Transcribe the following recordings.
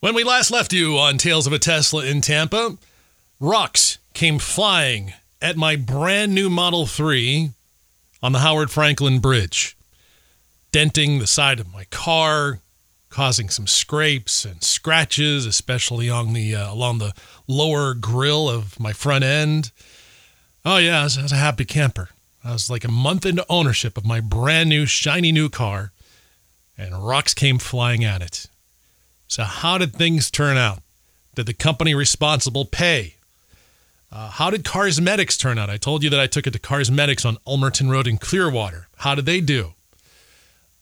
When we last left you on Tales of a Tesla in Tampa, rocks came flying at my brand new Model 3 on the Howard Frankland Bridge, denting the side of my car, causing some scrapes and scratches, especially on the uh, along the lower grill of my front end. Oh yeah, I was, I was a happy camper. I was like a month into ownership of my brand new shiny new car, and rocks came flying at it. So, how did things turn out? Did the company responsible pay? Uh, how did Carsmetics turn out? I told you that I took it to Carsmetics on Ulmerton Road in Clearwater. How did they do?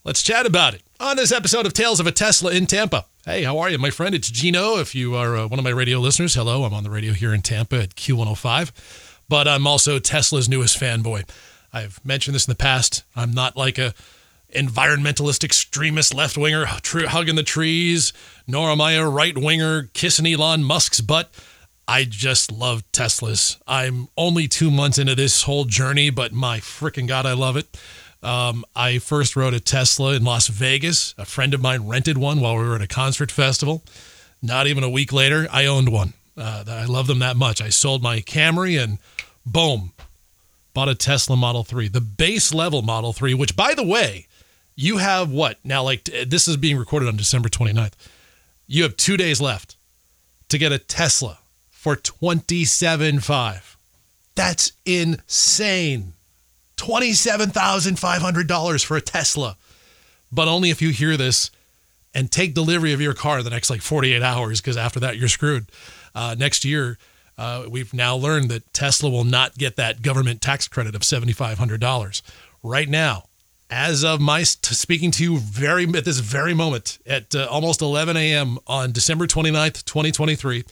Let's chat about it on this episode of Tales of a Tesla in Tampa. Hey, how are you, my friend? It's Gino. If you are uh, one of my radio listeners, hello. I'm on the radio here in Tampa at Q105, but I'm also Tesla's newest fanboy. I've mentioned this in the past. I'm not like a environmentalist extremist left winger hugging the trees, nor am I a right winger kissing Elon Musk's butt. I just love Teslas. I'm only two months into this whole journey, but my freaking God, I love it. Um, I first rode a Tesla in Las Vegas. A friend of mine rented one while we were at a concert festival. Not even a week later, I owned one. Uh, I love them that much. I sold my Camry and boom, bought a Tesla Model 3, the base level Model 3, which, by the way, you have what? Now like this is being recorded on december 29th you have two days left to get a tesla for 27.5 that's insane. $27500 for a tesla. But only if you hear this and take delivery of your car the next like 48 hours because after that you're screwed. Uh, next year uh, we've now learned that tesla will not get that government tax credit of $7500 right now as of my speaking to you very at this very moment at uh, almost 11 a.m. on December 29th, 2023,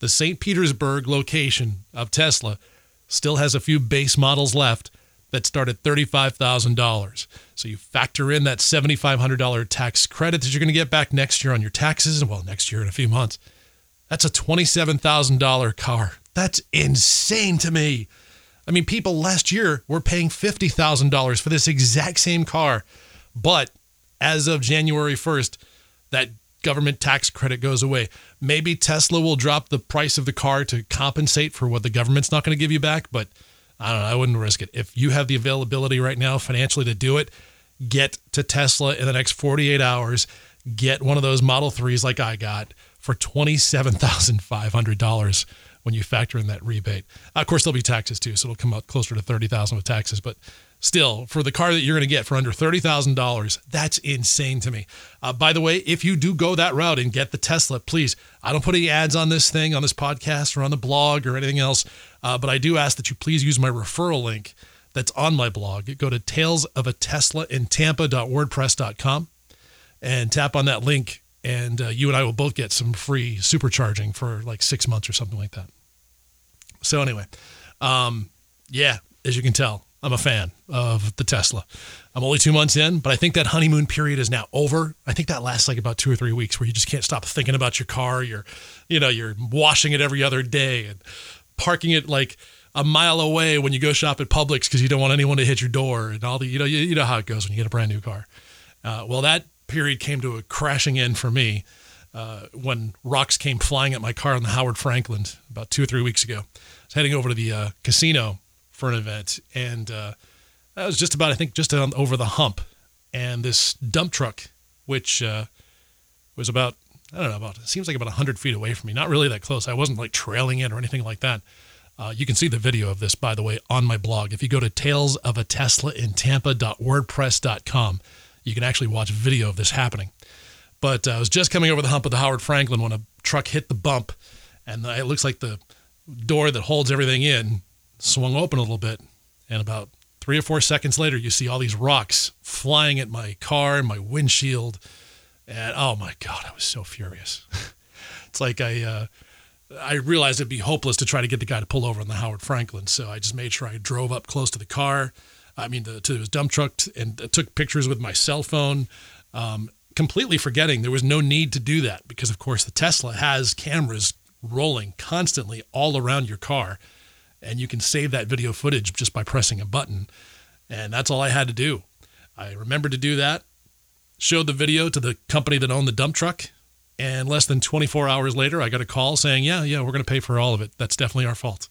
the St. Petersburg location of Tesla still has a few base models left that start at $35,000. So you factor in that $7,500 tax credit that you're going to get back next year on your taxes, well, next year in a few months. That's a $27,000 car. That's insane to me. I mean, people last year were paying $50,000 for this exact same car. But as of January 1st, that government tax credit goes away. Maybe Tesla will drop the price of the car to compensate for what the government's not going to give you back, but I don't know. I wouldn't risk it. If you have the availability right now financially to do it, get to Tesla in the next 48 hours. Get one of those Model 3s like I got for $27,500 when you factor in that rebate. Of course, there'll be taxes too, so it'll come out closer to thirty thousand with taxes. But still, for the car that you're going to get for under thirty thousand dollars, that's insane to me. Uh, by the way, if you do go that route and get the Tesla, please, I don't put any ads on this thing on this podcast or on the blog or anything else, uh, but I do ask that you please use my referral link that's on my blog. Go to talesofaTeslaInTampa.wordpress.com and tap on that link and uh, you and I will both get some free supercharging for like six months or something like that. So anyway, um, yeah, as you can tell, I'm a fan of the Tesla. I'm only two months in, but I think that honeymoon period is now over. I think that lasts like about two or three weeks where you just can't stop thinking about your car. You're, you know, you're washing it every other day and parking it like a mile away when you go shop at Publix because you don't want anyone to hit your door and all the, you know, you, you know how it goes when you get a brand new car. Uh, well, that period came to a crashing end for me uh, when rocks came flying at my car on the Howard Frankland about two or three weeks ago I was heading over to the uh, casino for an event, and uh, that was just about, I think, just on, over the hump. And this dump truck, which uh, was about, I don't know, about, it seems like about 100 feet away from me, not really that close. I wasn't like trailing it or anything like that. Uh, you can see the video of this, by the way, on my blog. If you go to talesofaTeslaInTampa.wordpress.com, you can actually watch video of this happening. But uh, I was just coming over the hump of the Howard Frankland when a truck hit the bump, and it looks like the door that holds everything in swung open a little bit. And about three or four seconds later, you see all these rocks flying at my car and my windshield. And oh my God, I was so furious. it's like I, uh, I realized it'd be hopeless to try to get the guy to pull over on the Howard Frankland. So I just made sure I drove up close to the car. I mean, the, to his dump truck and took pictures with my cell phone. Um, completely forgetting there was no need to do that because, of course, the Tesla has cameras rolling constantly all around your car. And you can save that video footage just by pressing a button. And that's all I had to do. I remembered to do that, showed the video to the company that owned the dump truck. And less than 24 hours later, I got a call saying, "Yeah, yeah, we're going to pay for all of it. That's definitely our fault."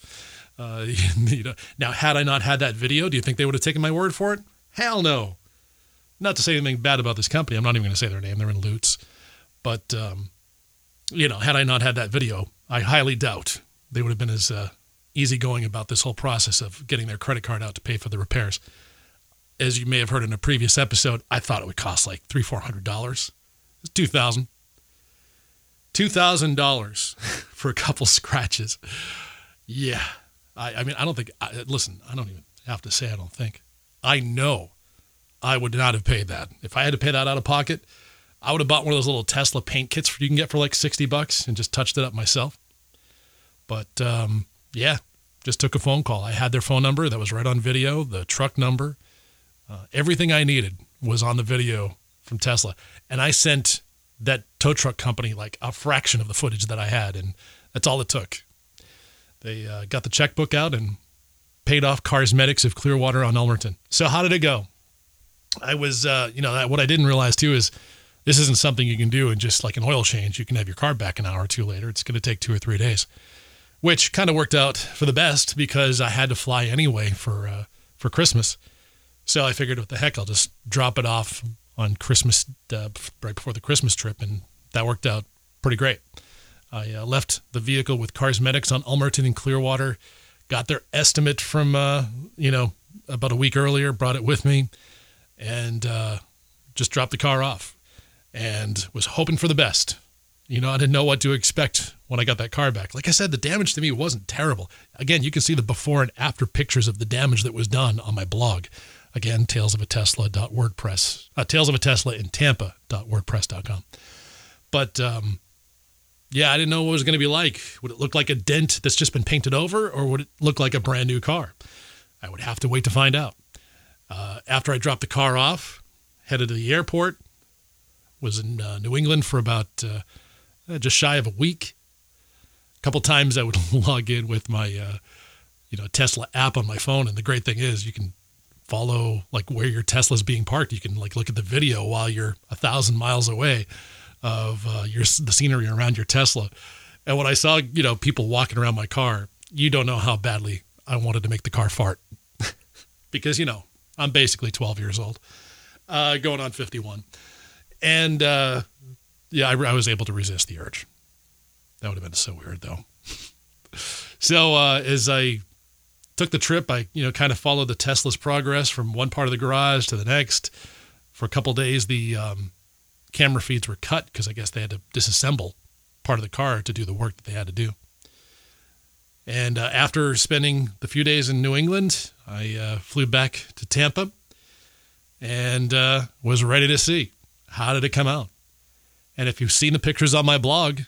Uh, you know, now, had I not had that video, do you think they would have taken my word for it? Hell no. Not to say anything bad about this company. I'm not even going to say their name. They're in Lutz. But, um, you know, had I not had that video, I highly doubt they would have been as uh, easygoing about this whole process of getting their credit card out to pay for the repairs. As you may have heard in a previous episode, I thought it would cost like three, four hundred dollars. It's two thousand. Two thousand dollars for a couple scratches. Yeah, I, I mean, I don't think. I, listen, I don't even have to say. I don't think. I know, I would not have paid that if I had to pay that out of pocket. I would have bought one of those little Tesla paint kits you can get for like sixty bucks and just touched it up myself. But um, yeah, just took a phone call. I had their phone number that was right on video, the truck number, uh, everything I needed was on the video from Tesla. And I sent that tow truck company like a fraction of the footage that I had, and that's all it took. They uh, got the checkbook out and paid off Carsmetics of Clearwater on Ulmerton. So how did it go? I was, uh, you know, what I didn't realize too is this isn't something you can do in just like an oil change. You can have your car back an hour or two later. It's going to take two or three days which kind of worked out for the best because I had to fly anyway for uh, for Christmas. So I figured, what the heck, I'll just drop it off on Christmas uh, right before the Christmas trip, and that worked out pretty great. I uh, left the vehicle with Carsmetics on Ulmerton and Clearwater, got their estimate from uh, you know about a week earlier, brought it with me, and uh, just dropped the car off, and was hoping for the best. You know, I didn't know what to expect when I got that car back. Like I said, the damage to me wasn't terrible. Again, you can see the before and after pictures of the damage that was done on my blog. Again, tales of a talesofatesla.wordpress, uh, tales of a Tesla in Tampa.wordpress.com. But um, yeah, I didn't know what it was going to be like. Would it look like a dent that's just been painted over, or would it look like a brand new car? I would have to wait to find out. Uh, after I dropped the car off, headed to the airport, was in uh, New England for about uh, uh, just shy of a week. A couple times I would log in with my, you know, Tesla app on my phone, and the great thing is you can follow like where your Tesla's being parked. You can like look at the video while you're a thousand miles away of uh, your the scenery around your Tesla. And when I saw you know people walking around my car, you don't know how badly I wanted to make the car fart because you know I'm basically 12 years old, uh, going on 51, and uh, yeah, I, I, was able to resist the urge. That would have been so weird, though. so uh, as I took the trip, I you know kind of followed the Tesla's progress from one part of the garage to the next. For a couple days, the um, camera feeds were cut because I guess they had to disassemble part of the car to do the work that they had to do. And uh, after spending the few days in New England, I uh, flew back to Tampa and uh, was ready to see how did it come out. And if you've seen the pictures on my blog,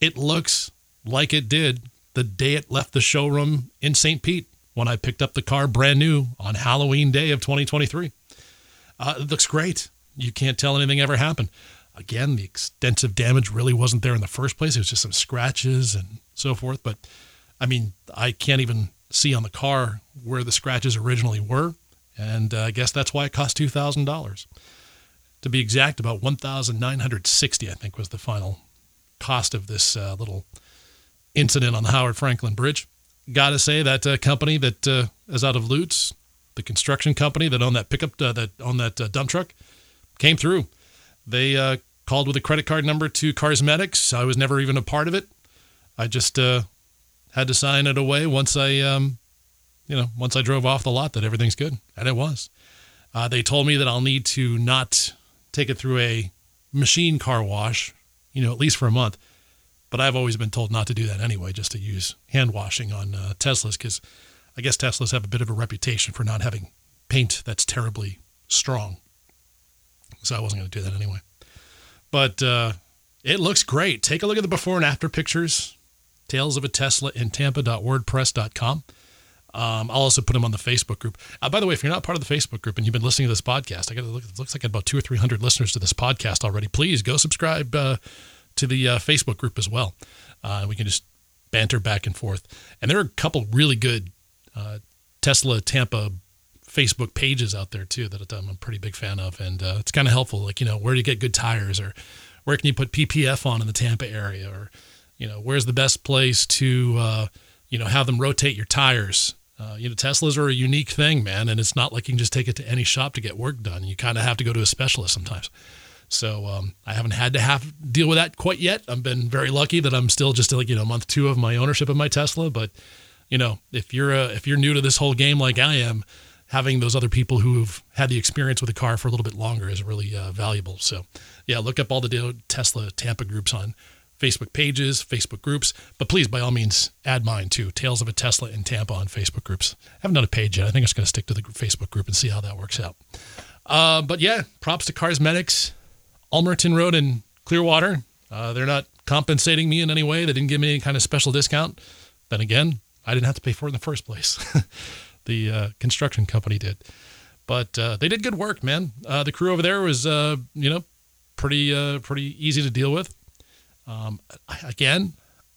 it looks like it did the day it left the showroom in St. Pete when I picked up the car brand new on Halloween day of 2023. Uh, it looks great. You can't tell anything ever happened. Again, the extensive damage really wasn't there in the first place. It was just some scratches and so forth. But I mean, I can't even see on the car where the scratches originally were. And uh, I guess that's why it cost $2,000 to be exact, about 1,960, I think, was the final cost of this uh, little incident on the Howard Frankland Bridge. Got to say that uh, company that uh, is out of Lutz, the construction company that owned that pickup, uh, that owned that uh, dump truck, came through. They called with a credit card number to Carsmetics. I was never even a part of it. I just had to sign it away once I, um, you know, once I drove off the lot that everything's good, and it was. they told me that I'll need to not take it through a machine car wash, you know, at least for a month. But I've always been told not to do that anyway, just to use hand washing on uh, Teslas, because I guess Teslas have a bit of a reputation for not having paint that's terribly strong. So I wasn't going to do that anyway. But uh, it looks great. Take a look at the before and after pictures. Tales of a Tesla in Tampa.wordpress.com. Um, I'll also put them on the Facebook group. Uh, by the way, if you're not part of the Facebook group and you've been listening to this podcast, I got look, it looks like about two or three hundred listeners to this podcast already. Please go subscribe uh, to the uh, Facebook group as well. Uh, we can just banter back and forth. And there are a couple really good uh, Tesla Tampa Facebook pages out there too that I'm a pretty big fan of, and uh, it's kind of helpful. Like you know, where to get good tires or where can you put PPF on in the Tampa area, or you know, where's the best place to uh, you know have them rotate your tires. Uh, you know, Teslas are a unique thing, man, and it's not like you can just take it to any shop to get work done. You kind of have to go to a specialist sometimes. So um, I haven't had to have deal with that quite yet. I've been very lucky that I'm still just like you know month two of my ownership of my Tesla. But you know, if you're uh, if you're new to this whole game like I am, having those other people who've had the experience with a car for a little bit longer is really uh, valuable. So yeah, look up all the Tesla Tampa groups on Facebook pages, Facebook groups, but please, by all means, add mine too. Tales of a Tesla in Tampa on Facebook groups. I haven't done a page yet. I think I'm just going to stick to the Facebook group and see how that works out. Uh, but yeah, props to Carsmetics. Ulmerton Road in Clearwater. Uh, they're not compensating me in any way. They didn't give me any kind of special discount. Then again, I didn't have to pay for it in the first place. the uh, construction company did. But uh, they did good work, man. Uh, the crew over there was, uh, you know, pretty pretty easy to deal with. Um, again,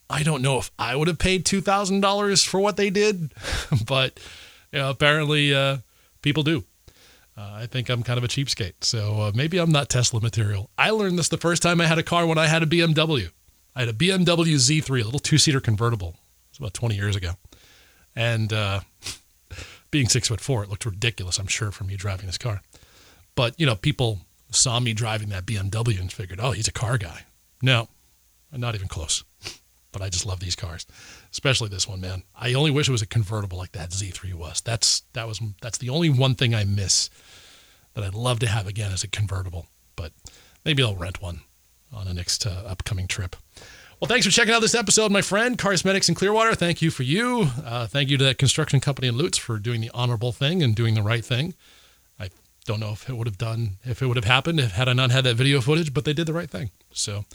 I don't know if I would have paid two thousand dollars for what they did, but you know, apparently people do. Uh, I think I'm kind of a cheapskate, so uh, maybe I'm not Tesla material. I learned this the first time I had a car when I had a BMW. I had a BMW Z3, a little two-seater convertible. It was about 20 years ago, and uh, being six foot four, it looked ridiculous. I'm sure from me driving this car, but you know, people saw me driving that BMW and figured, oh, he's a car guy. No, not even close. But I just love these cars, especially this one, man. I only wish it was a convertible like that Z3 was. That's that was that's the only one thing I miss that I'd love to have again as a convertible. But maybe I'll rent one on a next uh, upcoming trip. Well, thanks for checking out this episode, my friend. Carsmetics in Clearwater, thank you for you. Uh, thank you to that construction company in Lutz for doing the honorable thing and doing the right thing. I don't know if it would have done, if it would have happened if had I not had that video footage, but they did the right thing. So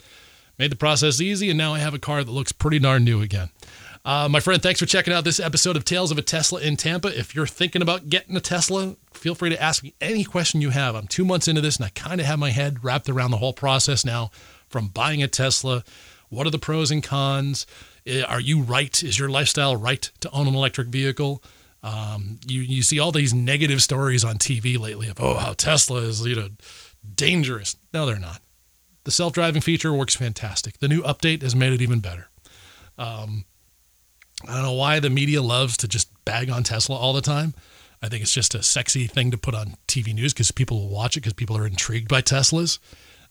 made the process easy, and now I have a car that looks pretty darn new again. Uh, my friend, thanks for checking out this episode of Tales of a Tesla in Tampa. If you're thinking about getting a Tesla, feel free to ask me any question you have. I'm two months into this and I kind of have my head wrapped around the whole process now from buying a Tesla. What are the pros and cons? Eh, are you right? Is your lifestyle right to own an electric vehicle? Um, you, you see all these negative stories on TV lately of, oh, how Tesla is, you know, dangerous. No, they're not. The self driving feature works fantastic. The new update has made it even better. Um, I don't know why the media loves to just bag on Tesla all the time. I think it's just a sexy thing to put on TV news because people will watch it because people are intrigued by Teslas.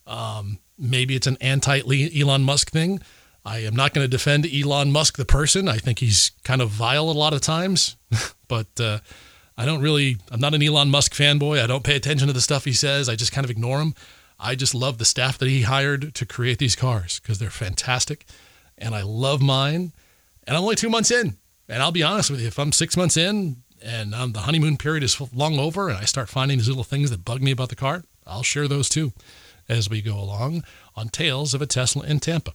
Um, maybe it's an anti Elon Musk thing. I am not going to defend Elon Musk, the person. I think he's kind of vile a lot of times, but uh, I don't really, I'm not an Elon Musk fanboy. I don't pay attention to the stuff he says. I just kind of ignore him. I just love the staff that he hired to create these cars because they're fantastic. And I love mine. And I'm only two months in. And I'll be honest with you, if I'm six months in and um, the honeymoon period is long over and I start finding these little things that bug me about the car, I'll share those too as we go along on Tales of a Tesla in Tampa.